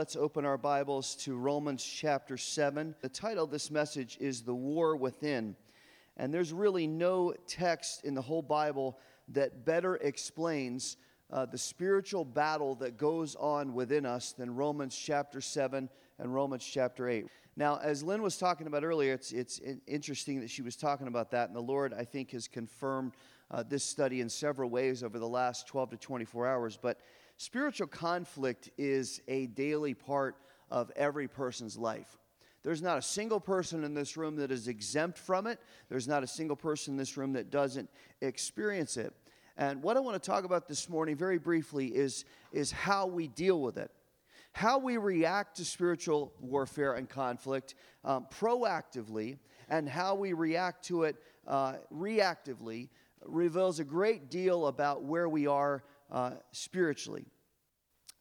let's open our Bibles to Romans chapter 7. The title of this message is The War Within. And there's really no text in the whole Bible that better explains uh, the spiritual battle that goes on within us than Romans chapter 7 and Romans chapter 8. Now, as Lynn was talking about earlier, it's, it's interesting that she was talking about that, and the Lord, I think, has confirmed uh, this study in several ways over the last 12 to 24 hours. But spiritual conflict is a daily part of every person's life. There's not a single person in this room that is exempt from it. There's not a single person in this room that doesn't experience it. And what I want to talk about this morning, very briefly, is, is how we deal with it. How we react to spiritual warfare and conflict um, proactively, and how we react to it uh, reactively reveals a great deal about where we are uh, spiritually.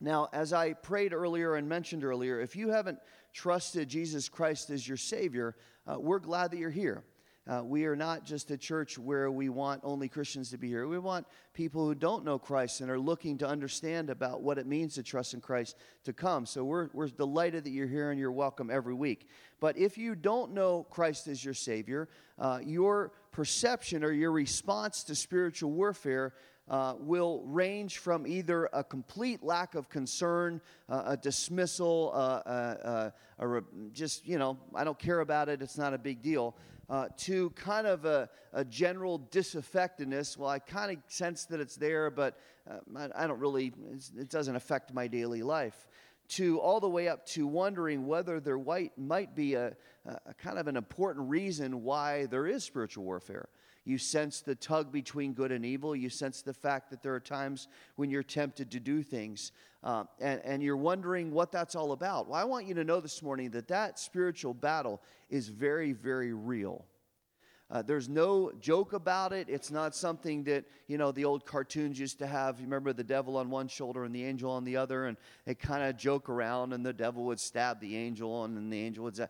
Now, as I prayed earlier and mentioned earlier, if you haven't trusted Jesus Christ as your Savior, uh, we're glad that you're here. Uh, we are not just a church where we want only Christians to be here. We want people who don't know Christ and are looking to understand about what it means to trust in Christ to come. So we're, we're delighted that you're here and you're welcome every week. But if you don't know Christ as your Savior, uh, your perception or your response to spiritual warfare uh, will range from either a complete lack of concern, uh, a dismissal, uh, uh, uh just, you know, I don't care about it, it's not a big deal, uh, to kind of a, a, general disaffectedness. Well, I kind of sense that it's there, but I, I, don't really, it doesn't affect my daily life. To all the way up to wondering whether there might be a, a kind of an important reason why there is spiritual warfare. You sense the tug between good and evil. You sense the fact that there are times when you're tempted to do things. Uh, and, and you're wondering what that's all about. Well, I want you to know this morning that that spiritual battle is very, very real. Uh, there's no joke about it. It's not something that, you know, the old cartoons used to have. You remember the devil on one shoulder and the angel on the other, and they kind of joke around, and the devil would stab the angel, and then the angel would. Uh,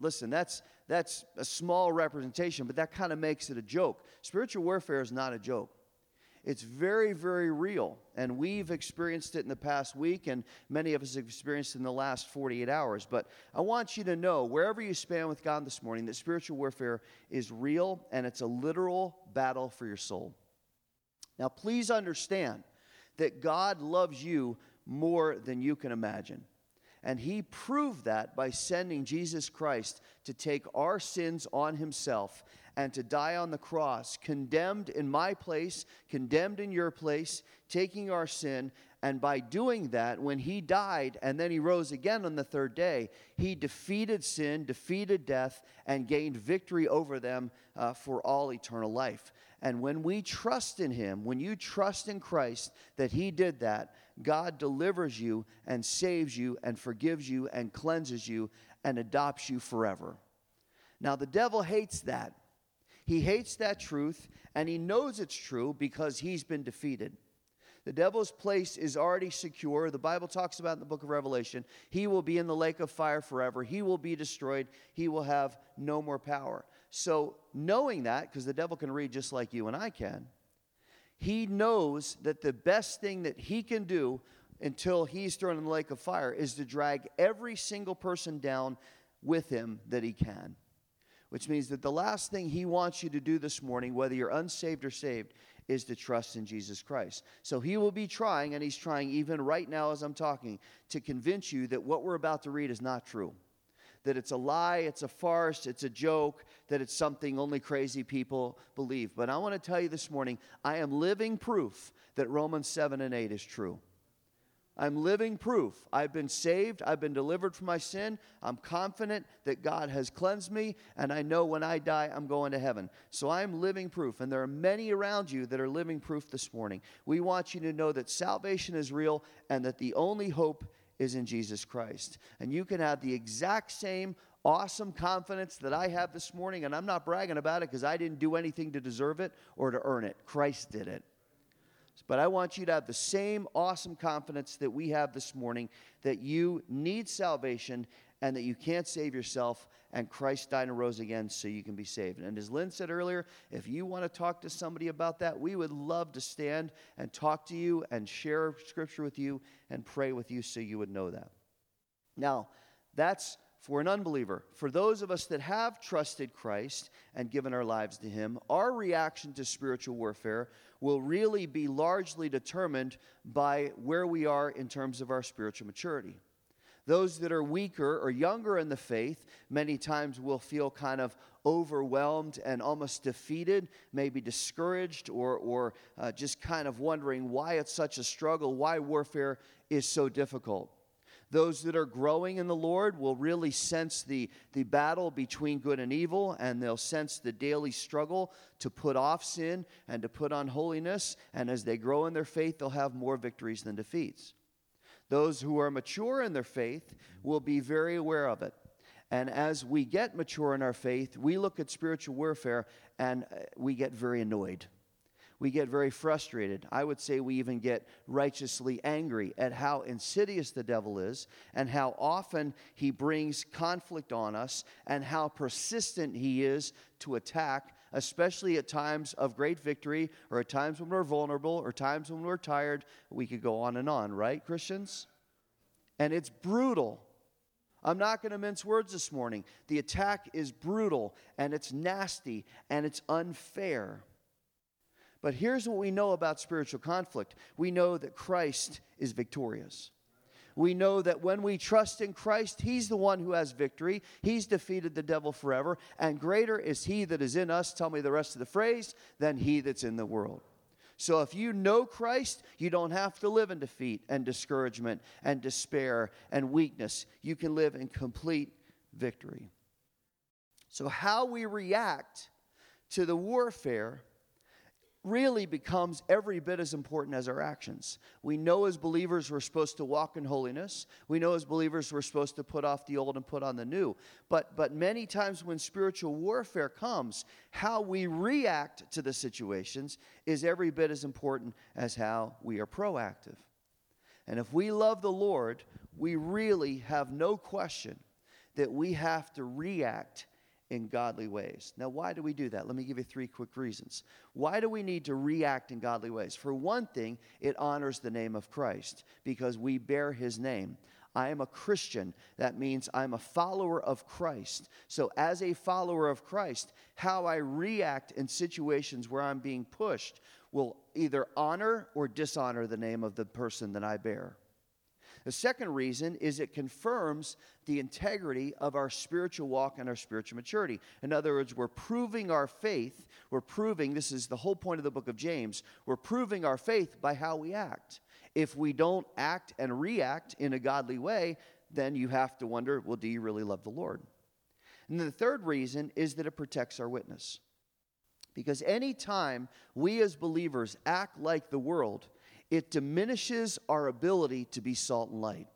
listen, that's, that's a small representation, but that kind of makes it a joke. Spiritual warfare is not a joke. It's very, very real. And we've experienced it in the past week, and many of us have experienced it in the last 48 hours. But I want you to know, wherever you span with God this morning, that spiritual warfare is real and it's a literal battle for your soul. Now, please understand that God loves you more than you can imagine. And he proved that by sending Jesus Christ to take our sins on himself and to die on the cross, condemned in my place, condemned in your place, taking our sin. And by doing that, when he died and then he rose again on the third day, he defeated sin, defeated death, and gained victory over them uh, for all eternal life. And when we trust in him, when you trust in Christ that he did that, God delivers you and saves you and forgives you and cleanses you and adopts you forever. Now, the devil hates that. He hates that truth, and he knows it's true because he's been defeated. The devil's place is already secure. The Bible talks about in the book of Revelation. He will be in the lake of fire forever. He will be destroyed. He will have no more power. So, knowing that, because the devil can read just like you and I can, he knows that the best thing that he can do until he's thrown in the lake of fire is to drag every single person down with him that he can which means that the last thing he wants you to do this morning, whether you're unsaved or saved, is to trust in Jesus Christ. So he will be trying, and he's trying even right now as I'm talking, to convince you that what we're about to read is not true. That it's a lie, it's a farce, it's a joke, that it's something only crazy people believe. But I want to tell you this morning, I am living proof that Romans 7 and 8 is true. I'm living proof. I've been saved. I've been delivered from my sin. I'm confident that God has cleansed me, and I know when I die, I'm going to heaven. So I'm living proof. And there are many around you that are living proof this morning. We want you to know that salvation is real and that the only hope is in Jesus Christ. And you can have the exact same awesome confidence that I have this morning, and I'm not bragging about it because I didn't do anything to deserve it or to earn it. Christ did it. But I want you to have the same awesome confidence that we have this morning that you need salvation and that you can't save yourself, and Christ died and rose again so you can be saved. And as Lynn said earlier, if you want to talk to somebody about that, we would love to stand and talk to you and share scripture with you and pray with you so you would know that. Now, that's for an unbeliever. For those of us that have trusted Christ and given our lives to Him, our reaction to spiritual warfare will really be largely determined by where we are in terms of our spiritual maturity. Those that are weaker or younger in the faith many times will feel kind of overwhelmed and almost defeated, maybe discouraged, or, or uh, just kind of wondering why it's such a struggle, why warfare is so difficult. Those that are growing in the Lord will really sense the, the battle between good and evil, and they'll sense the daily struggle to put off sin and to put on holiness. And as they grow in their faith, they'll have more victories than defeats. Those who are mature in their faith will be very aware of it. And as we get mature in our faith, we look at spiritual warfare and uh, we get very annoyed. We get very frustrated. I would say we even get righteously angry at how insidious the devil is and how often he brings conflict on us and how persistent he is to attack, especially at times of great victory or at times when we're vulnerable or times when we're tired. We could go on and on, right, Christians? And it's brutal. I'm not going to mince words this morning. The attack is brutal and it's nasty and it's unfair. But here's what we know about spiritual conflict we know that Christ is victorious. We know that when we trust in Christ, He's the one who has victory. He's defeated the devil forever. And greater is He that is in us, tell me the rest of the phrase, than He that's in the world. So if you know Christ, you don't have to live in defeat and discouragement and despair and weakness. You can live in complete victory. So, how we react to the warfare really becomes every bit as important as our actions. We know as believers we're supposed to walk in holiness. We know as believers we're supposed to put off the old and put on the new. But but many times when spiritual warfare comes, how we react to the situations is every bit as important as how we are proactive. And if we love the Lord, we really have no question that we have to react in godly ways. Now, why do we do that? Let me give you three quick reasons. Why do we need to react in godly ways? For one thing, it honors the name of Christ because we bear his name. I am a Christian. That means I'm a follower of Christ. So, as a follower of Christ, how I react in situations where I'm being pushed will either honor or dishonor the name of the person that I bear. The second reason is it confirms the integrity of our spiritual walk and our spiritual maturity. In other words, we're proving our faith. We're proving, this is the whole point of the book of James, we're proving our faith by how we act. If we don't act and react in a godly way, then you have to wonder well, do you really love the Lord? And the third reason is that it protects our witness. Because anytime we as believers act like the world, it diminishes our ability to be salt and light.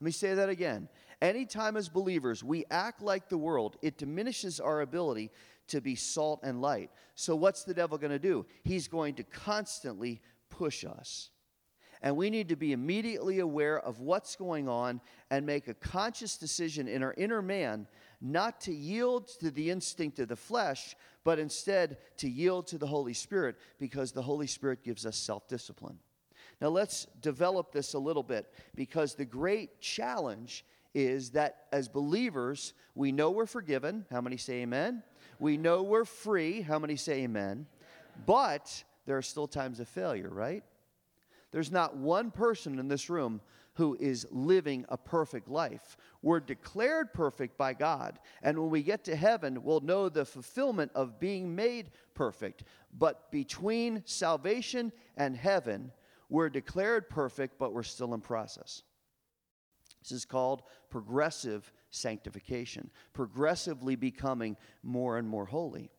Let me say that again. Anytime as believers we act like the world, it diminishes our ability to be salt and light. So, what's the devil going to do? He's going to constantly push us. And we need to be immediately aware of what's going on and make a conscious decision in our inner man not to yield to the instinct of the flesh, but instead to yield to the Holy Spirit because the Holy Spirit gives us self discipline. Now, let's develop this a little bit because the great challenge is that as believers, we know we're forgiven. How many say amen? We know we're free. How many say amen? But there are still times of failure, right? There's not one person in this room who is living a perfect life. We're declared perfect by God. And when we get to heaven, we'll know the fulfillment of being made perfect. But between salvation and heaven, we're declared perfect, but we're still in process. This is called progressive sanctification, progressively becoming more and more holy.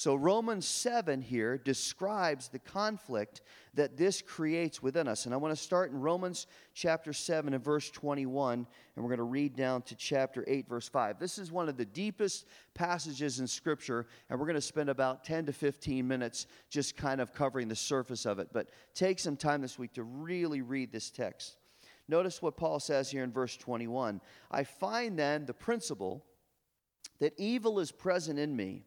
So, Romans 7 here describes the conflict that this creates within us. And I want to start in Romans chapter 7 and verse 21, and we're going to read down to chapter 8, verse 5. This is one of the deepest passages in Scripture, and we're going to spend about 10 to 15 minutes just kind of covering the surface of it. But take some time this week to really read this text. Notice what Paul says here in verse 21 I find then the principle that evil is present in me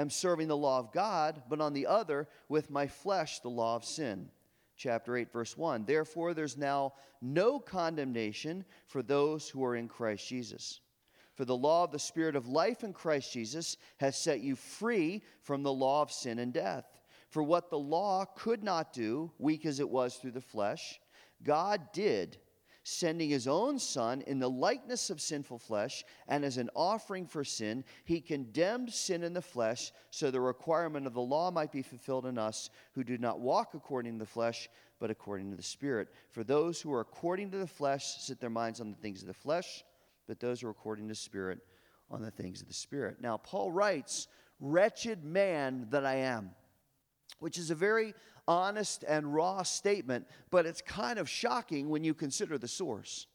am serving the law of God, but on the other, with my flesh, the law of sin. Chapter 8 verse 1 therefore there's now no condemnation for those who are in Christ Jesus. For the law of the spirit of life in Christ Jesus has set you free from the law of sin and death. For what the law could not do weak as it was through the flesh God did sending his own Son in the likeness of sinful flesh, and as an offering for sin, he condemned sin in the flesh, so the requirement of the law might be fulfilled in us who do not walk according to the flesh, but according to the Spirit. For those who are according to the flesh set their minds on the things of the flesh, but those who are according to the Spirit on the things of the Spirit. Now, Paul writes, Wretched man that I am, which is a very honest and raw statement, but it's kind of shocking when you consider the source.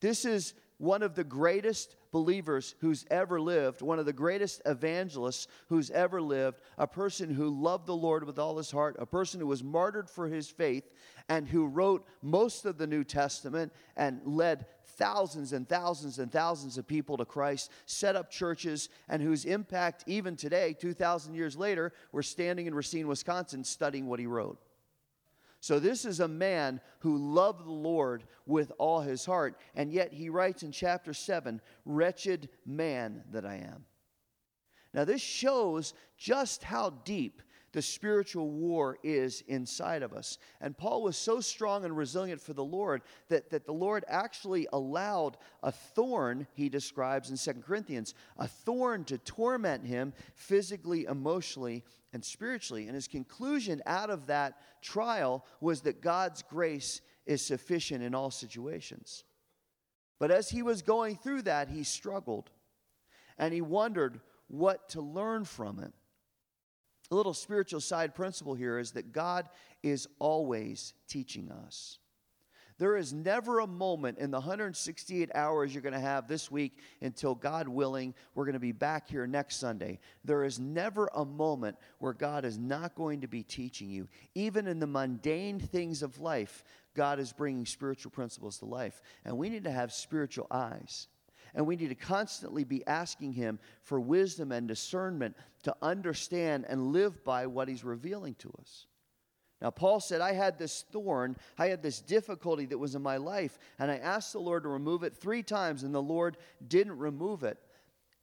This is one of the greatest believers who's ever lived, one of the greatest evangelists who's ever lived, a person who loved the Lord with all his heart, a person who was martyred for his faith, and who wrote most of the New Testament and led thousands and thousands and thousands of people to Christ, set up churches, and whose impact, even today, 2,000 years later, we're standing in Racine, Wisconsin, studying what he wrote. So, this is a man who loved the Lord with all his heart, and yet he writes in chapter 7 Wretched man that I am. Now, this shows just how deep the spiritual war is inside of us. And Paul was so strong and resilient for the Lord that, that the Lord actually allowed a thorn, he describes in Second Corinthians, a thorn to torment him physically, emotionally, and spiritually. And his conclusion out of that trial was that God's grace is sufficient in all situations. But as he was going through that, he struggled and he wondered what to learn from it. A little spiritual side principle here is that God is always teaching us. There is never a moment in the 168 hours you're going to have this week until God willing, we're going to be back here next Sunday. There is never a moment where God is not going to be teaching you. Even in the mundane things of life, God is bringing spiritual principles to life. And we need to have spiritual eyes. And we need to constantly be asking Him for wisdom and discernment to understand and live by what He's revealing to us. Now, Paul said, I had this thorn, I had this difficulty that was in my life, and I asked the Lord to remove it three times, and the Lord didn't remove it.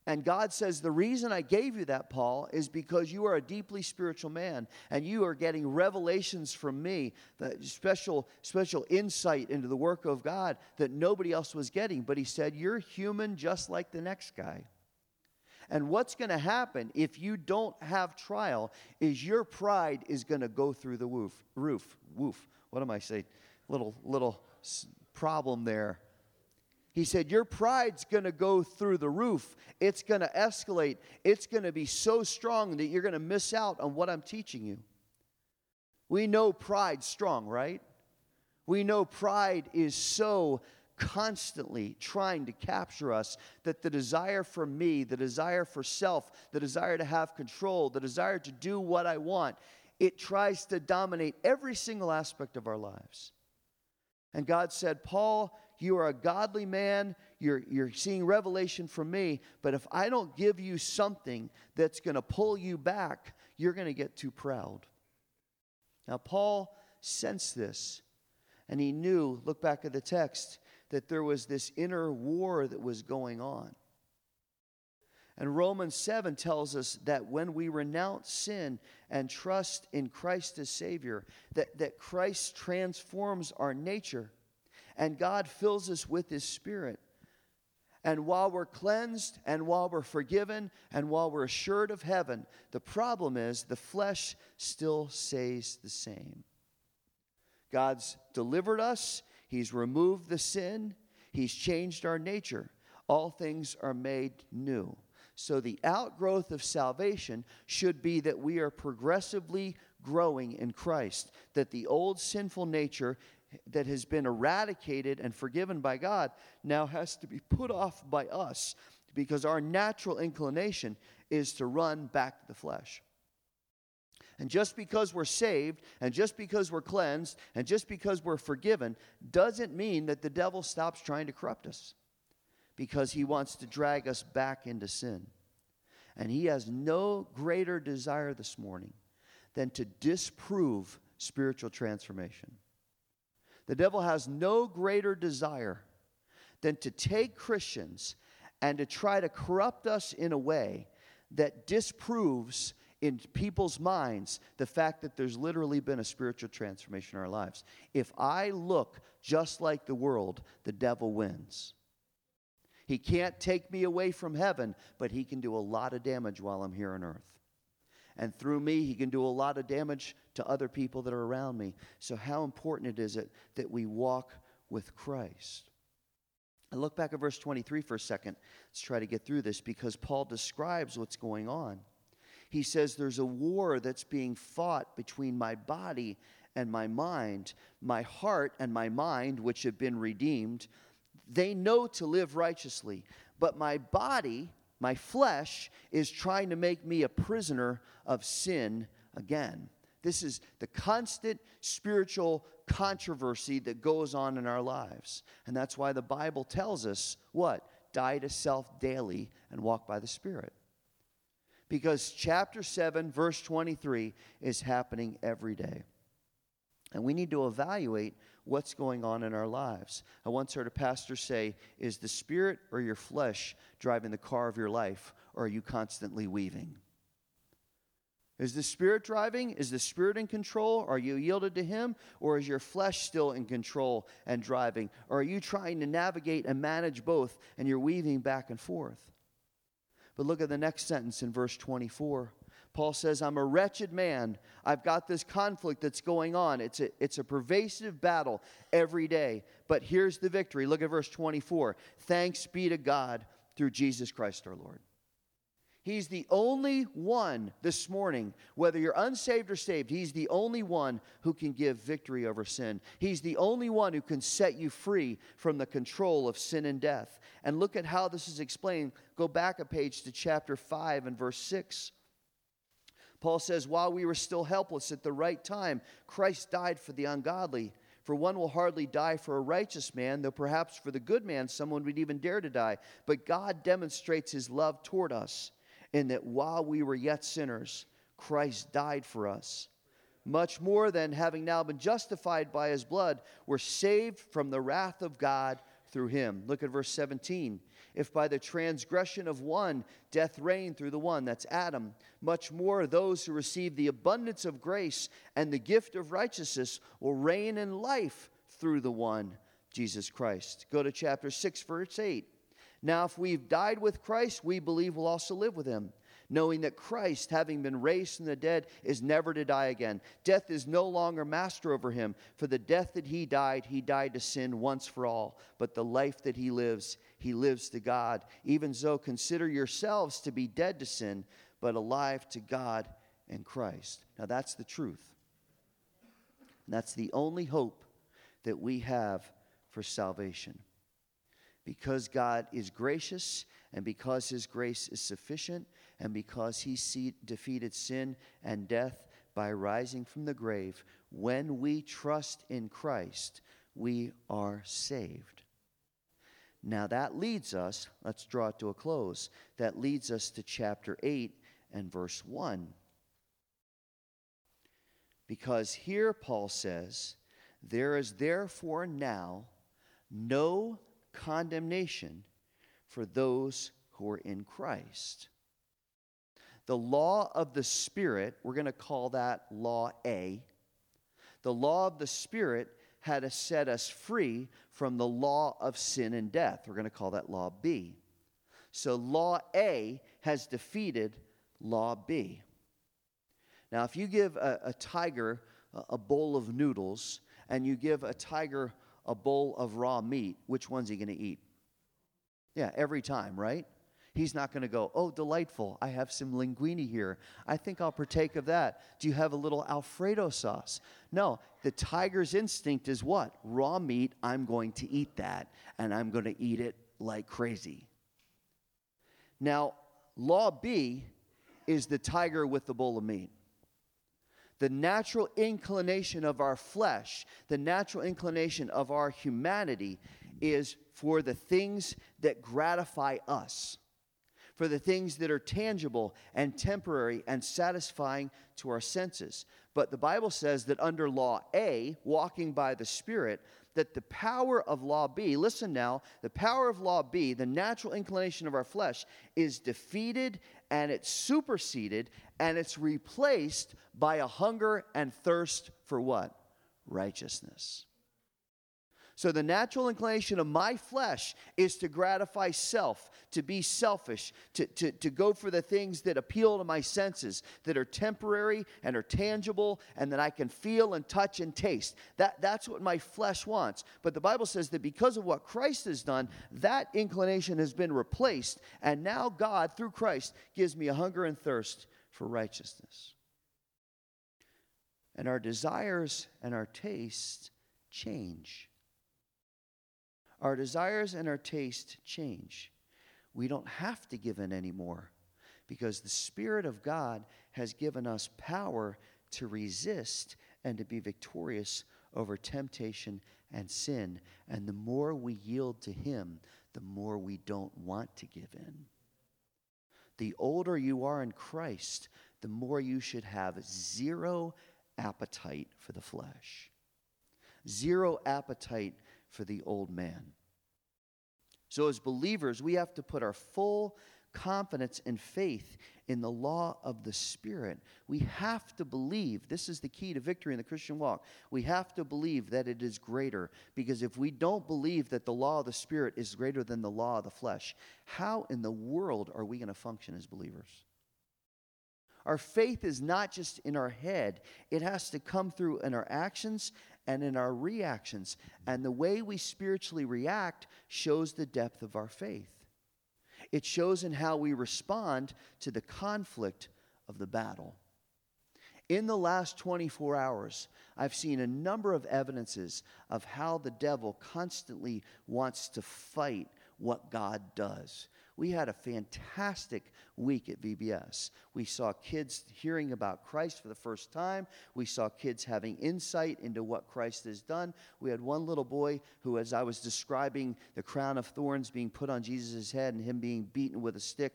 And God says, The reason I gave you that, Paul, is because you are a deeply spiritual man and you are getting revelations from me, that special, special insight into the work of God that nobody else was getting. But he said, You're human just like the next guy. And what's going to happen if you don't have trial is your pride is going to go through the woof, Roof. Woof. What am I saying? Little, little problem there he said, Your pride's going to go through the roof. It's going to escalate. It's going to be so strong that you're going to miss out on what I'm teaching you. We know pride's strong, right? We know pride is so constantly trying to capture us that the desire for me, the desire for self, the desire to have control, the desire to do what I want, it tries to dominate every single aspect of our lives. And God said, Paul, you are a godly man. You're, you're seeing revelation from me. But if I don't give you something that's going to pull you back, you're going to get too proud. Now, Paul sensed this. And he knew, look back at the text, that there was this inner war that was going on. And Romans 7 tells us that when we renounce sin and trust in Christ as Savior, that, that Christ transforms our nature and God fills us with His Spirit. And while we're cleansed and while we're forgiven and while we're assured of heaven, the problem is the flesh still stays the same. God's delivered us, He's removed the sin, He's changed our nature. All things are made new. So the outgrowth of salvation should be that we are progressively growing in Christ, that the old sinful nature that has been eradicated and forgiven by God now has to be put off by us because our natural inclination is to run back to the flesh. And just because we're saved, and just because we're cleansed, and just because we're forgiven, doesn't mean that the devil stops trying to corrupt us because he wants to drag us back into sin. And he has no greater desire this morning than to disprove spiritual transformation. The devil has no greater desire than to take Christians and to try to corrupt us in a way that disproves in people's minds the fact that there's literally been a spiritual transformation in our lives. If I look just like the world, the devil wins. He can't take me away from heaven, but he can do a lot of damage while I'm here on earth. And through me, he can do a lot of damage to other people that are around me. So, how important it is it that we walk with Christ? I look back at verse 23 for a second. Let's try to get through this because Paul describes what's going on. He says there's a war that's being fought between my body and my mind, my heart and my mind, which have been redeemed. They know to live righteously, but my body, my flesh, is trying to make me a prisoner of sin again. This is the constant spiritual controversy that goes on in our lives. And that's why the Bible tells us what? Die to self daily and walk by the Spirit. Because chapter 7, verse 23 is happening every day. And we need to evaluate what's going on in our lives. I once heard a pastor say, Is the spirit or your flesh driving the car of your life, or are you constantly weaving? Is the Spirit driving? Is the Spirit in control? Are you yielded to Him? Or is your flesh still in control and driving? Or are you trying to navigate and manage both and you're weaving back and forth? But look at the next sentence in verse 24. Paul says, I'm a wretched man. I've got this conflict that's going on. It's a, it's a pervasive battle every day. But here's the victory. Look at verse 24. Thanks be to God through Jesus Christ our Lord. He's the only one this morning, whether you're unsaved or saved, He's the only one who can give victory over sin. He's the only one who can set you free from the control of sin and death. And look at how this is explained. Go back a page to chapter 5 and verse 6. Paul says, While we were still helpless at the right time, Christ died for the ungodly. For one will hardly die for a righteous man, though perhaps for the good man someone would even dare to die. But God demonstrates his love toward us in that while we were yet sinners, Christ died for us. Much more than having now been justified by his blood, we're saved from the wrath of God through him. Look at verse 17. If by the transgression of one death reigned through the one, that's Adam, much more those who receive the abundance of grace and the gift of righteousness will reign in life through the one, Jesus Christ. Go to chapter 6, verse 8. Now, if we've died with Christ, we believe we'll also live with him, knowing that Christ, having been raised from the dead, is never to die again. Death is no longer master over him. For the death that he died, he died to sin once for all. But the life that he lives, he lives to God. Even so, consider yourselves to be dead to sin, but alive to God and Christ. Now, that's the truth. And that's the only hope that we have for salvation because God is gracious and because His grace is sufficient and because He see, defeated sin and death by rising from the grave, when we trust in Christ, we are saved. Now that leads us, let's draw it to a close, that leads us to chapter 8 and verse 1. Because here Paul says, There is therefore now no condemnation for those who are in Christ. The law of the Spirit, we're going to call that law A. The law of the Spirit had to set us free from the law of sin and death. We're going to call that law B. So law A has defeated law B. Now, if you give a, a tiger a, a bowl of noodles and you give a tiger a bowl of raw meat, which one's he going to eat? Yeah, every time, right? He's not going to go, Oh, delightful. I have some linguine here. I think I'll partake of that. Do you have a little Alfredo sauce? No, the tiger's instinct is what? Raw meat. I'm going to eat that, and I'm going to eat it like crazy. Now, law B is the tiger with the bowl of meat. The natural inclination of our flesh, the natural inclination of our humanity is for the things that gratify us for the things that are tangible and temporary and satisfying to our senses. But the Bible says that under law A, walking by the Spirit, that the power of law B, listen now, the power of law B, the natural inclination of our flesh, is defeated and it's superseded and it's replaced by a hunger and thirst for what? Righteousness. So, the natural inclination of my flesh is to gratify self, to be selfish, to, to, to go for the things that appeal to my senses, that are temporary and are tangible, and that I can feel and touch and taste. That, that's what my flesh wants. But the Bible says that because of what Christ has done, that inclination has been replaced, and now God, through Christ, gives me a hunger and thirst for righteousness. And our desires and our tastes change our desires and our taste change. We don't have to give in anymore because the Spirit of God has given us power to resist and to be victorious over temptation and sin. And the more we yield to Him, the more we don't want to give in. The older you are in Christ, the more you should have zero appetite for the flesh, zero appetite for the old man. So, as believers, we have to put our full confidence and faith in the law of the Spirit. We have to believe, this is the key to victory in the Christian walk. We have to believe that it is greater. Because if we don't believe that the law of the Spirit is greater than the law of the flesh, how in the world are we going to function as believers? Our faith is not just in our head, it has to come through in our actions and in our reactions. And the way we spiritually react shows the depth of our faith. It shows in how we respond to the conflict of the battle. In the last 24 hours, I've seen a number of evidences of how the devil constantly wants to fight what God does. We had a fantastic week at VBS. We saw kids hearing about Christ for the first time. We saw kids having insight into what Christ has done. We had one little boy who, as I was describing the crown of thorns being put on Jesus' head and him being beaten with a stick,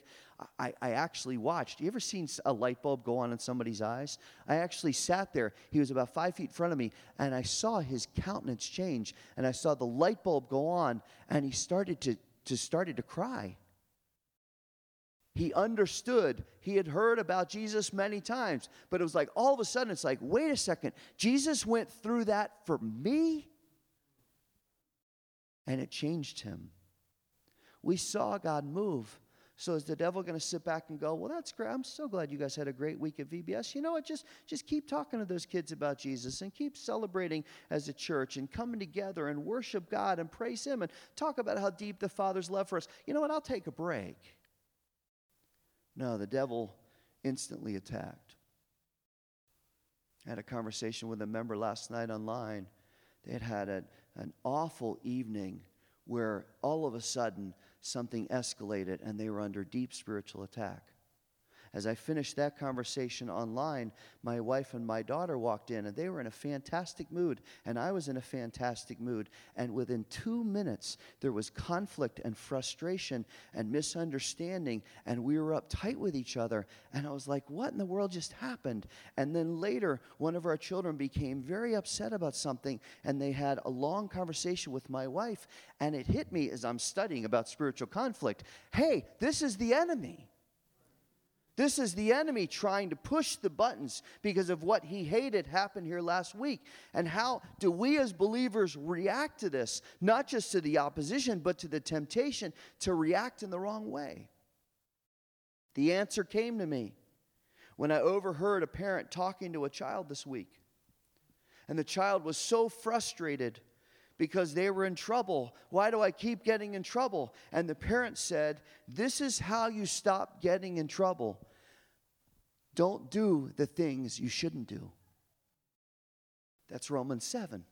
I, I actually watched. You ever seen a light bulb go on in somebody's eyes? I actually sat there. He was about five feet in front of me, and I saw his countenance change, and I saw the light bulb go on, and he started to, to started to cry. He understood. He had heard about Jesus many times, but it was like all of a sudden it's like, wait a second, Jesus went through that for me? And it changed him. We saw God move. So is the devil going to sit back and go, "Well, that's great. I'm so glad you guys had a great week at VBS. You know what? Just just keep talking to those kids about Jesus and keep celebrating as a church and coming together and worship God and praise him and talk about how deep the Father's love for us. You know what? I'll take a break." No, the devil instantly attacked. I had a conversation with a member last night online. They had had a, an awful evening where all of a sudden something escalated and they were under deep spiritual attack. As I finished that conversation online, my wife and my daughter walked in, and they were in a fantastic mood, and I was in a fantastic mood. And within two minutes, there was conflict and frustration and misunderstanding, and we were uptight with each other. And I was like, what in the world just happened? And then later, one of our children became very upset about something, and they had a long conversation with my wife, and it hit me as I'm studying about spiritual conflict hey, this is the enemy. This is the enemy trying to push the buttons because of what he hated happened here last week. And how do we as believers react to this? Not just to the opposition, but to the temptation to react in the wrong way. The answer came to me when I overheard a parent talking to a child this week. And the child was so frustrated because they were in trouble. Why do I keep getting in trouble? And the parent said, This is how you stop getting in trouble. Don't do the things you shouldn't do. That's Romans 7.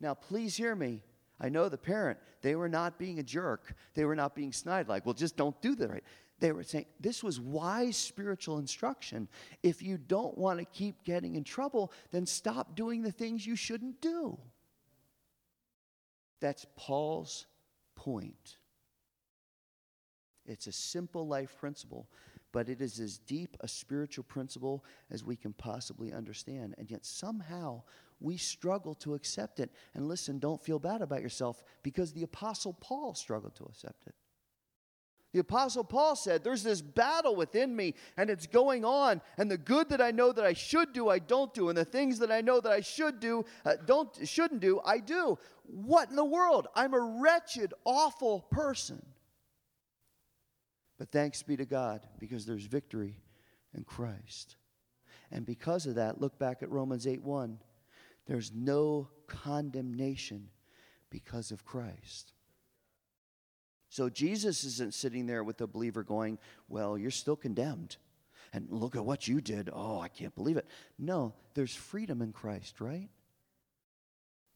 Now, please hear me. I know the parent, they were not being a jerk. They were not being snide, like, well, just don't do that right. They were saying this was wise spiritual instruction. If you don't want to keep getting in trouble, then stop doing the things you shouldn't do. That's Paul's point. It's a simple life principle, but it is as deep a spiritual principle as we can possibly understand. And yet somehow we struggle to accept it. And listen, don't feel bad about yourself because the Apostle Paul struggled to accept it. The Apostle Paul said, There's this battle within me, and it's going on. And the good that I know that I should do, I don't do. And the things that I know that I should do, uh, don't, shouldn't do, I do. What in the world? I'm a wretched, awful person. But thanks be to God, because there's victory in Christ. And because of that, look back at Romans 8 1. There's no condemnation because of Christ. So Jesus isn't sitting there with the believer going, Well, you're still condemned. And look at what you did. Oh, I can't believe it. No, there's freedom in Christ, right?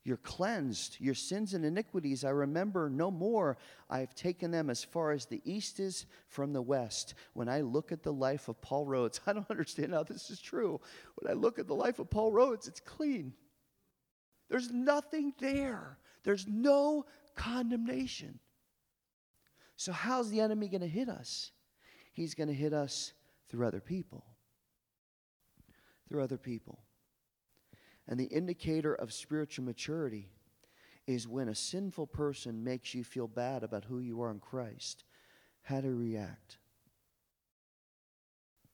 You're cleansed. Your sins and iniquities I remember no more. I have taken them as far as the east is from the west. When I look at the life of Paul Rhodes, I don't understand how this is true. When I look at the life of Paul Rhodes, it's clean. There's nothing there, there's no condemnation. So, how's the enemy going to hit us? He's going to hit us through other people. Through other people. And the indicator of spiritual maturity is when a sinful person makes you feel bad about who you are in Christ, how to react.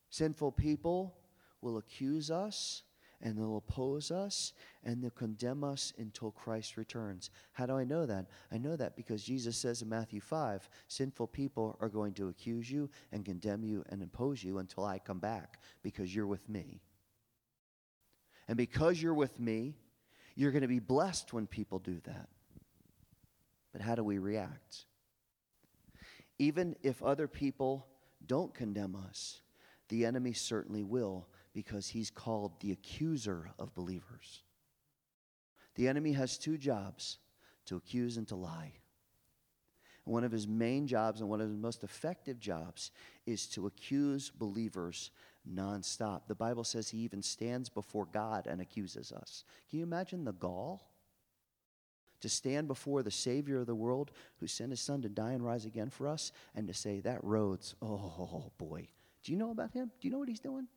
Sinful people will accuse us and they'll oppose us and they'll condemn us until Christ returns. How do I know that? I know that because Jesus says in Matthew 5 sinful people are going to accuse you and condemn you and impose you until I come back because you're with me. And because you're with me, you're going to be blessed when people do that. But how do we react? Even if other people don't condemn us, the enemy certainly will because he's called the accuser of believers. The enemy has two jobs to accuse and to lie. one of his main jobs and one of his most effective jobs is to accuse believers nonstop. The Bible says he even stands before God and accuses us. Can you imagine the gall? To stand before the Savior of the world who sent his son to die and rise again for us and to say, That Rhodes, oh boy. Do you know about him? Do you know what he's doing?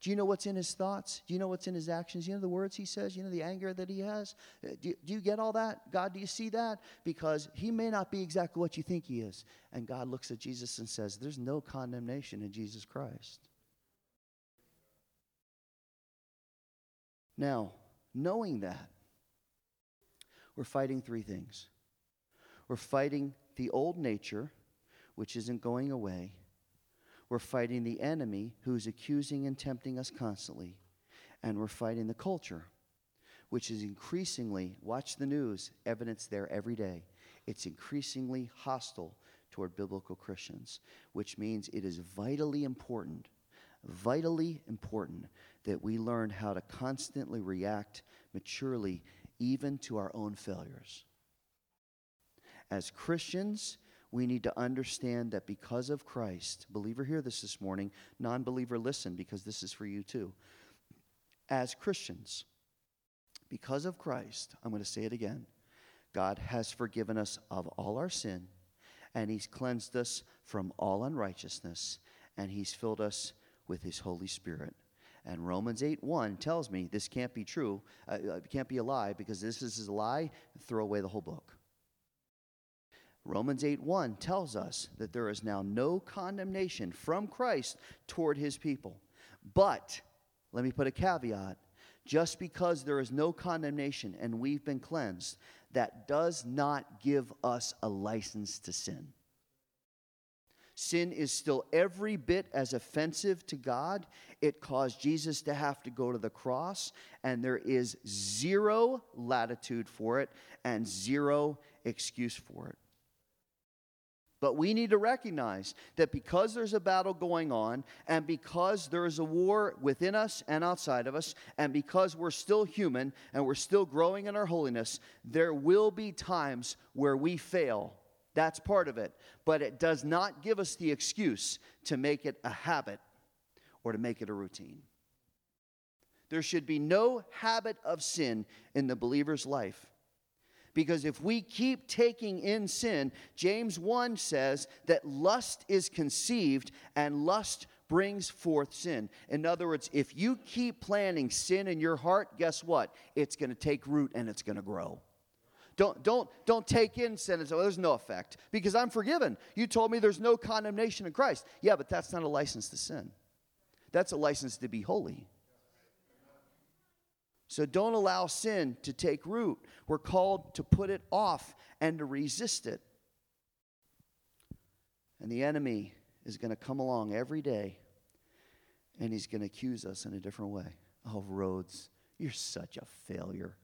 Do you know what's in his thoughts? Do you know what's in his actions? You know the words he says? You know the anger that he has? Uh, do you, do you, get all that? God, do you see that? Because he may not be exactly what you think he is. And God looks at Jesus and says, There's no condemnation in Jesus Christ. Now, knowing that, we're fighting three things. We're fighting the old nature, which isn't going away. We're fighting the enemy who's accusing and tempting us constantly. And we're fighting the culture, which is increasingly, watch the news, evidence there every day. It's increasingly hostile toward biblical Christians, which means it is vitally important, vitally important that we learn how to constantly react maturely even to our own failures. As Christians, we need to understand that because of Christ, believer, hear this this morning, non believer, listen, because this is for you too. As Christians, because of Christ, I'm going to say it again, God has forgiven us of all our sin, and He's cleansed us from all unrighteousness, and He's filled us with His Holy Spirit. And Romans 8 1 tells me this can't be true, uh, it uh, can't be a lie, because this is a lie, throw away the whole book. Romans 8 1 tells us that there is now no condemnation from Christ toward his people. But, let me put a caveat just because there is no condemnation and we've been cleansed, that does not give us a license to sin. Sin is still every bit as offensive to God. It caused Jesus to have to go to the cross, and there is zero latitude for it and zero excuse for it. But we need to recognize that because there's a battle going on, and because there is a war within us and outside of us, and because we're still human and we're still growing in our holiness, there will be times where we fail. That's part of it. But it does not give us the excuse to make it a habit or to make it a routine. There should be no habit of sin in the believer's life. Because if we keep taking in sin, James 1 says that lust is conceived and lust brings forth sin. In other words, if you keep planting sin in your heart, guess what? It's going to take root and it's going to grow. Don't, don't, don't take in sin and say, well, there's no effect because I'm forgiven. You told me there's no condemnation in Christ. Yeah, but that's not a license to sin, that's a license to be holy. So don't allow sin to take root. We're called to put it off and to resist it. And the enemy is going to come along every day and he's going to accuse us in a different way. Oh, Rhodes, you're such a failure.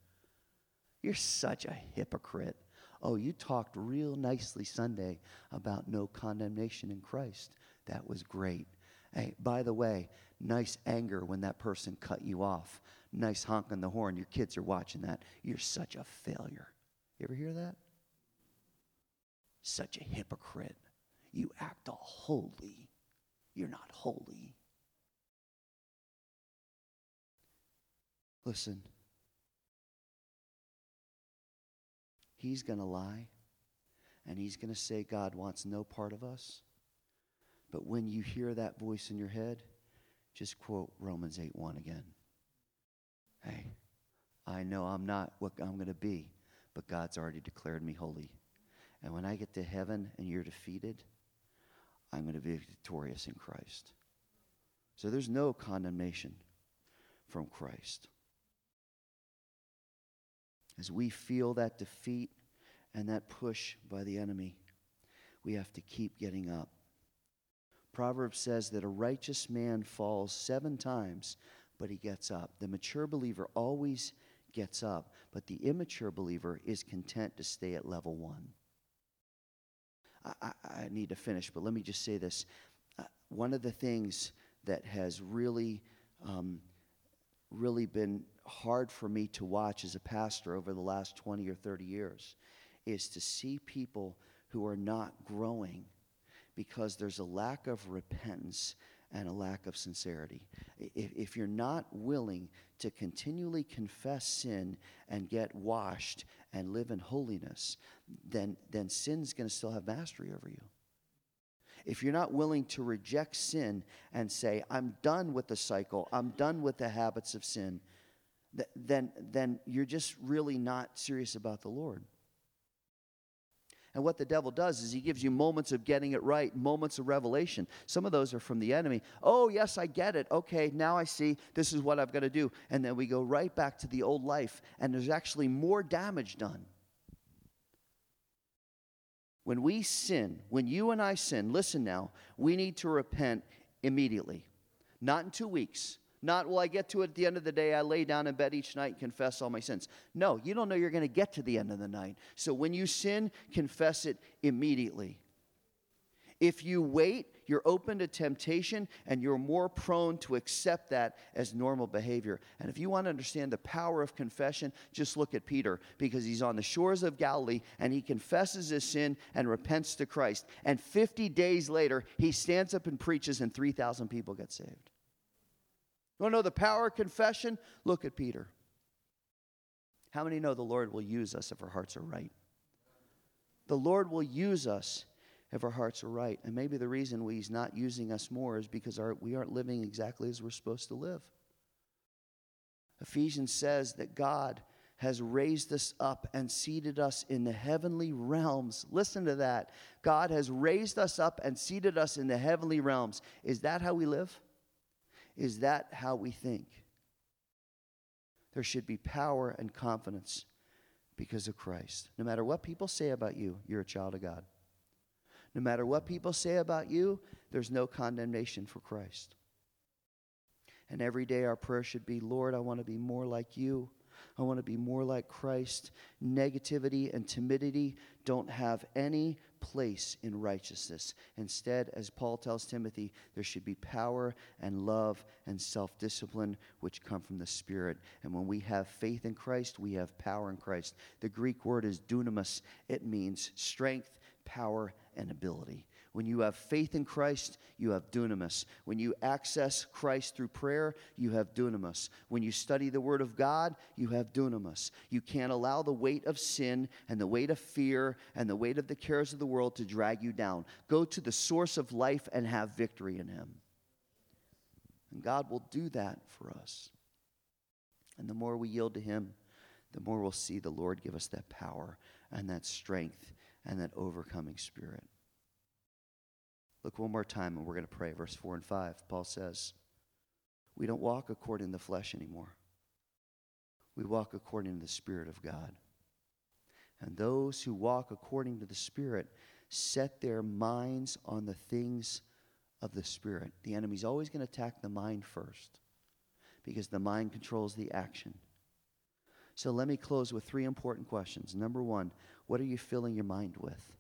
You're such a hypocrite. Oh, you talked real nicely Sunday about no condemnation in Christ. That was great. Hey, by the way, nice anger when that person cut you off nice honk on the horn. Your kids are watching that. You're such a failure. You ever hear that? Such a hypocrite. You act all holy. You're not holy. Listen, he's going to lie and he's going to say God wants no part of us. But when you hear that voice in your head, just quote Romans 8 1 again. Hey, I know I'm not what I'm going to be, but God's already declared me holy. And when I get to heaven and you're defeated, I'm going to be victorious in Christ. So there's no condemnation from Christ. As we feel that defeat and that push by the enemy, we have to keep getting up. Proverbs says that a righteous man falls seven times, but he gets up. The mature believer always gets up, but the immature believer is content to stay at level one. I, I, I need to finish, but let me just say this. Uh, one of the things that has really, um, really been hard for me to watch as a pastor over the last 20 or 30 years is to see people who are not growing because there's a lack of repentance and a lack of sincerity. If, if you're not willing to continually confess sin and get washed and live in holiness, then, then sin's going to still have mastery over you. If you're not willing to reject sin and say, I'm done with the cycle, I'm done with the habits of sin, th- then, then you're just really not serious about the Lord. And what the devil does is he gives you moments of getting it right, moments of revelation. Some of those are from the enemy. Oh, yes, I get it. Okay, now I see this is what I've got to do. And then we go right back to the old life, and there's actually more damage done. When we sin, when you and I sin, listen now, we need to repent immediately, not in two weeks, not, well, I get to it at the end of the day, I lay down in bed each night and confess all my sins. No, you don't know you're going to get to the end of the night. So when you sin, confess it immediately. If you wait, you're open to temptation and you're more prone to accept that as normal behavior. And if you want to understand the power of confession, just look at Peter because he's on the shores of Galilee and he confesses his sin and repents to Christ. And 50 days later, he stands up and preaches, and 3,000 people get saved. You want to know the power of confession? Look at Peter. How many know the Lord will use us if our hearts are right? The Lord will use us if our hearts are right. And maybe the reason He's not using us more is because our, we aren't living exactly as we're supposed to live. Ephesians says that God has raised us up and seated us in the heavenly realms. Listen to that. God has raised us up and seated us in the heavenly realms. Is that how we live? Is that how we think? There should be power and confidence because of Christ. No matter what people say about you, you're a child of God. No matter what people say about you, there's no condemnation for Christ. And every day our prayer should be Lord, I want to be more like you. I want to be more like Christ. Negativity and timidity don't have any place in righteousness. Instead, as Paul tells Timothy, there should be power and love and self discipline which come from the Spirit. And when we have faith in Christ, we have power in Christ. The Greek word is dunamis, it means strength, power, and ability. When you have faith in Christ, you have dunamis. When you access Christ through prayer, you have dunamis. When you study the Word of God, you have dunamis. You can't allow the weight of sin and the weight of fear and the weight of the cares of the world to drag you down. Go to the source of life and have victory in Him. And God will do that for us. And the more we yield to Him, the more we'll see the Lord give us that power and that strength and that overcoming spirit. Look one more time and we're going to pray. Verse 4 and 5, Paul says, We don't walk according to the flesh anymore. We walk according to the Spirit of God. And those who walk according to the Spirit set their minds on the things of the Spirit. The enemy's always going to attack the mind first because the mind controls the action. So let me close with three important questions. Number one, what are you filling your mind with?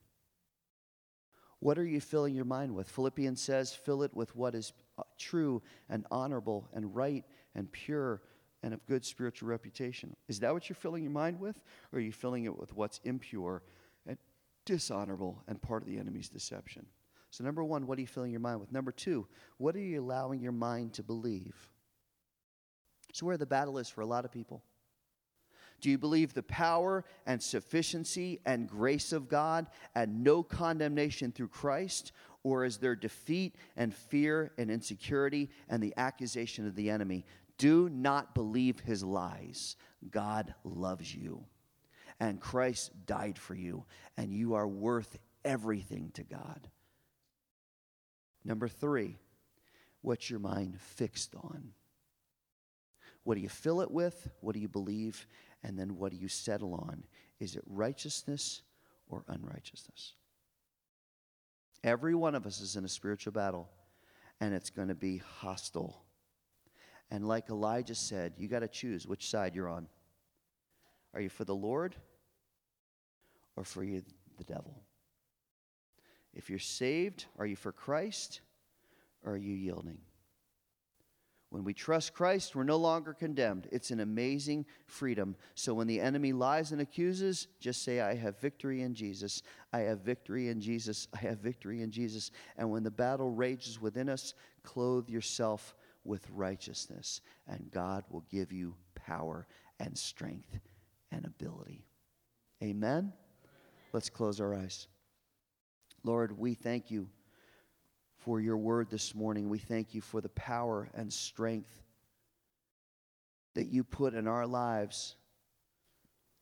What are you filling your mind with? Philippians says, fill it with what is uh, true and honorable and right and pure and of good spiritual reputation. Is that what you're filling your mind with? Or are you filling it with what's impure and dishonorable and part of the enemy's deception? So, number one, what are you filling your mind with? Number two, what are you allowing your mind to believe? So, where the battle is for a lot of people. Do you believe the power and sufficiency and grace of God and no condemnation through Christ? Or is there defeat and fear and insecurity and the accusation of the enemy? Do not believe his lies. God loves you, and Christ died for you, and you are worth everything to God. Number three, what's your mind fixed on? What do you fill it with? What do you believe? And then what do you settle on? Is it righteousness or unrighteousness? Every one of us is in a spiritual battle, and it's going to be hostile. And like Elijah said, you got to choose which side you're on. Are you for the Lord or for you, the devil? If you're saved, are you for Christ or are you yielding? When we trust Christ, we're no longer condemned. It's an amazing freedom. So when the enemy lies and accuses, just say, I have victory in Jesus. I have victory in Jesus. I have victory in Jesus. And when the battle rages within us, clothe yourself with righteousness, and God will give you power and strength and ability. Amen? Let's close our eyes. Lord, we thank you for your word this morning. We thank you for the power and strength that you put in our lives.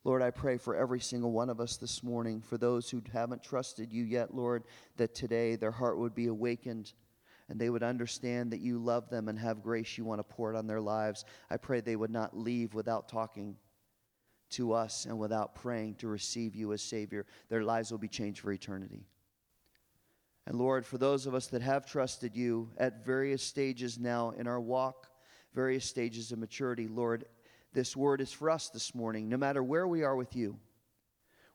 Lord, I pray for every single one of us this morning, for those who haven't trusted you yet, Lord, that today their heart would be awakened and they would understand that you love them and have grace you want to pour it on their lives. I pray they would not leave without talking to us and without praying to receive you as Savior. Their lives will be changed for eternity. And Lord, for those of us that have trusted you at various stages now in our walk, various stages of maturity, Lord, this word is for us this morning. No matter where we are with you,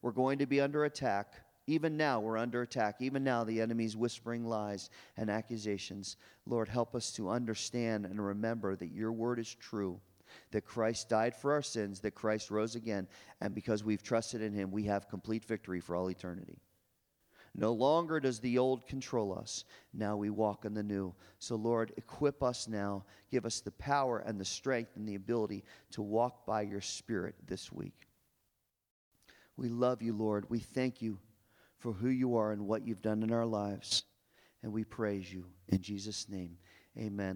we're going to be under attack. Even now, we're under attack. Even now, the enemy's whispering lies and accusations. Lord, help us to understand and remember that your word is true, that Christ died for our sins, that Christ rose again, and because we've trusted in him, we have complete victory for all eternity. No longer does the old control us. Now we walk in the new. So, Lord, equip us now. Give us the power and the strength and the ability to walk by your Spirit this week. We love you, Lord. We thank you for who you are and what you've done in our lives. And we praise you. In Jesus' name, amen.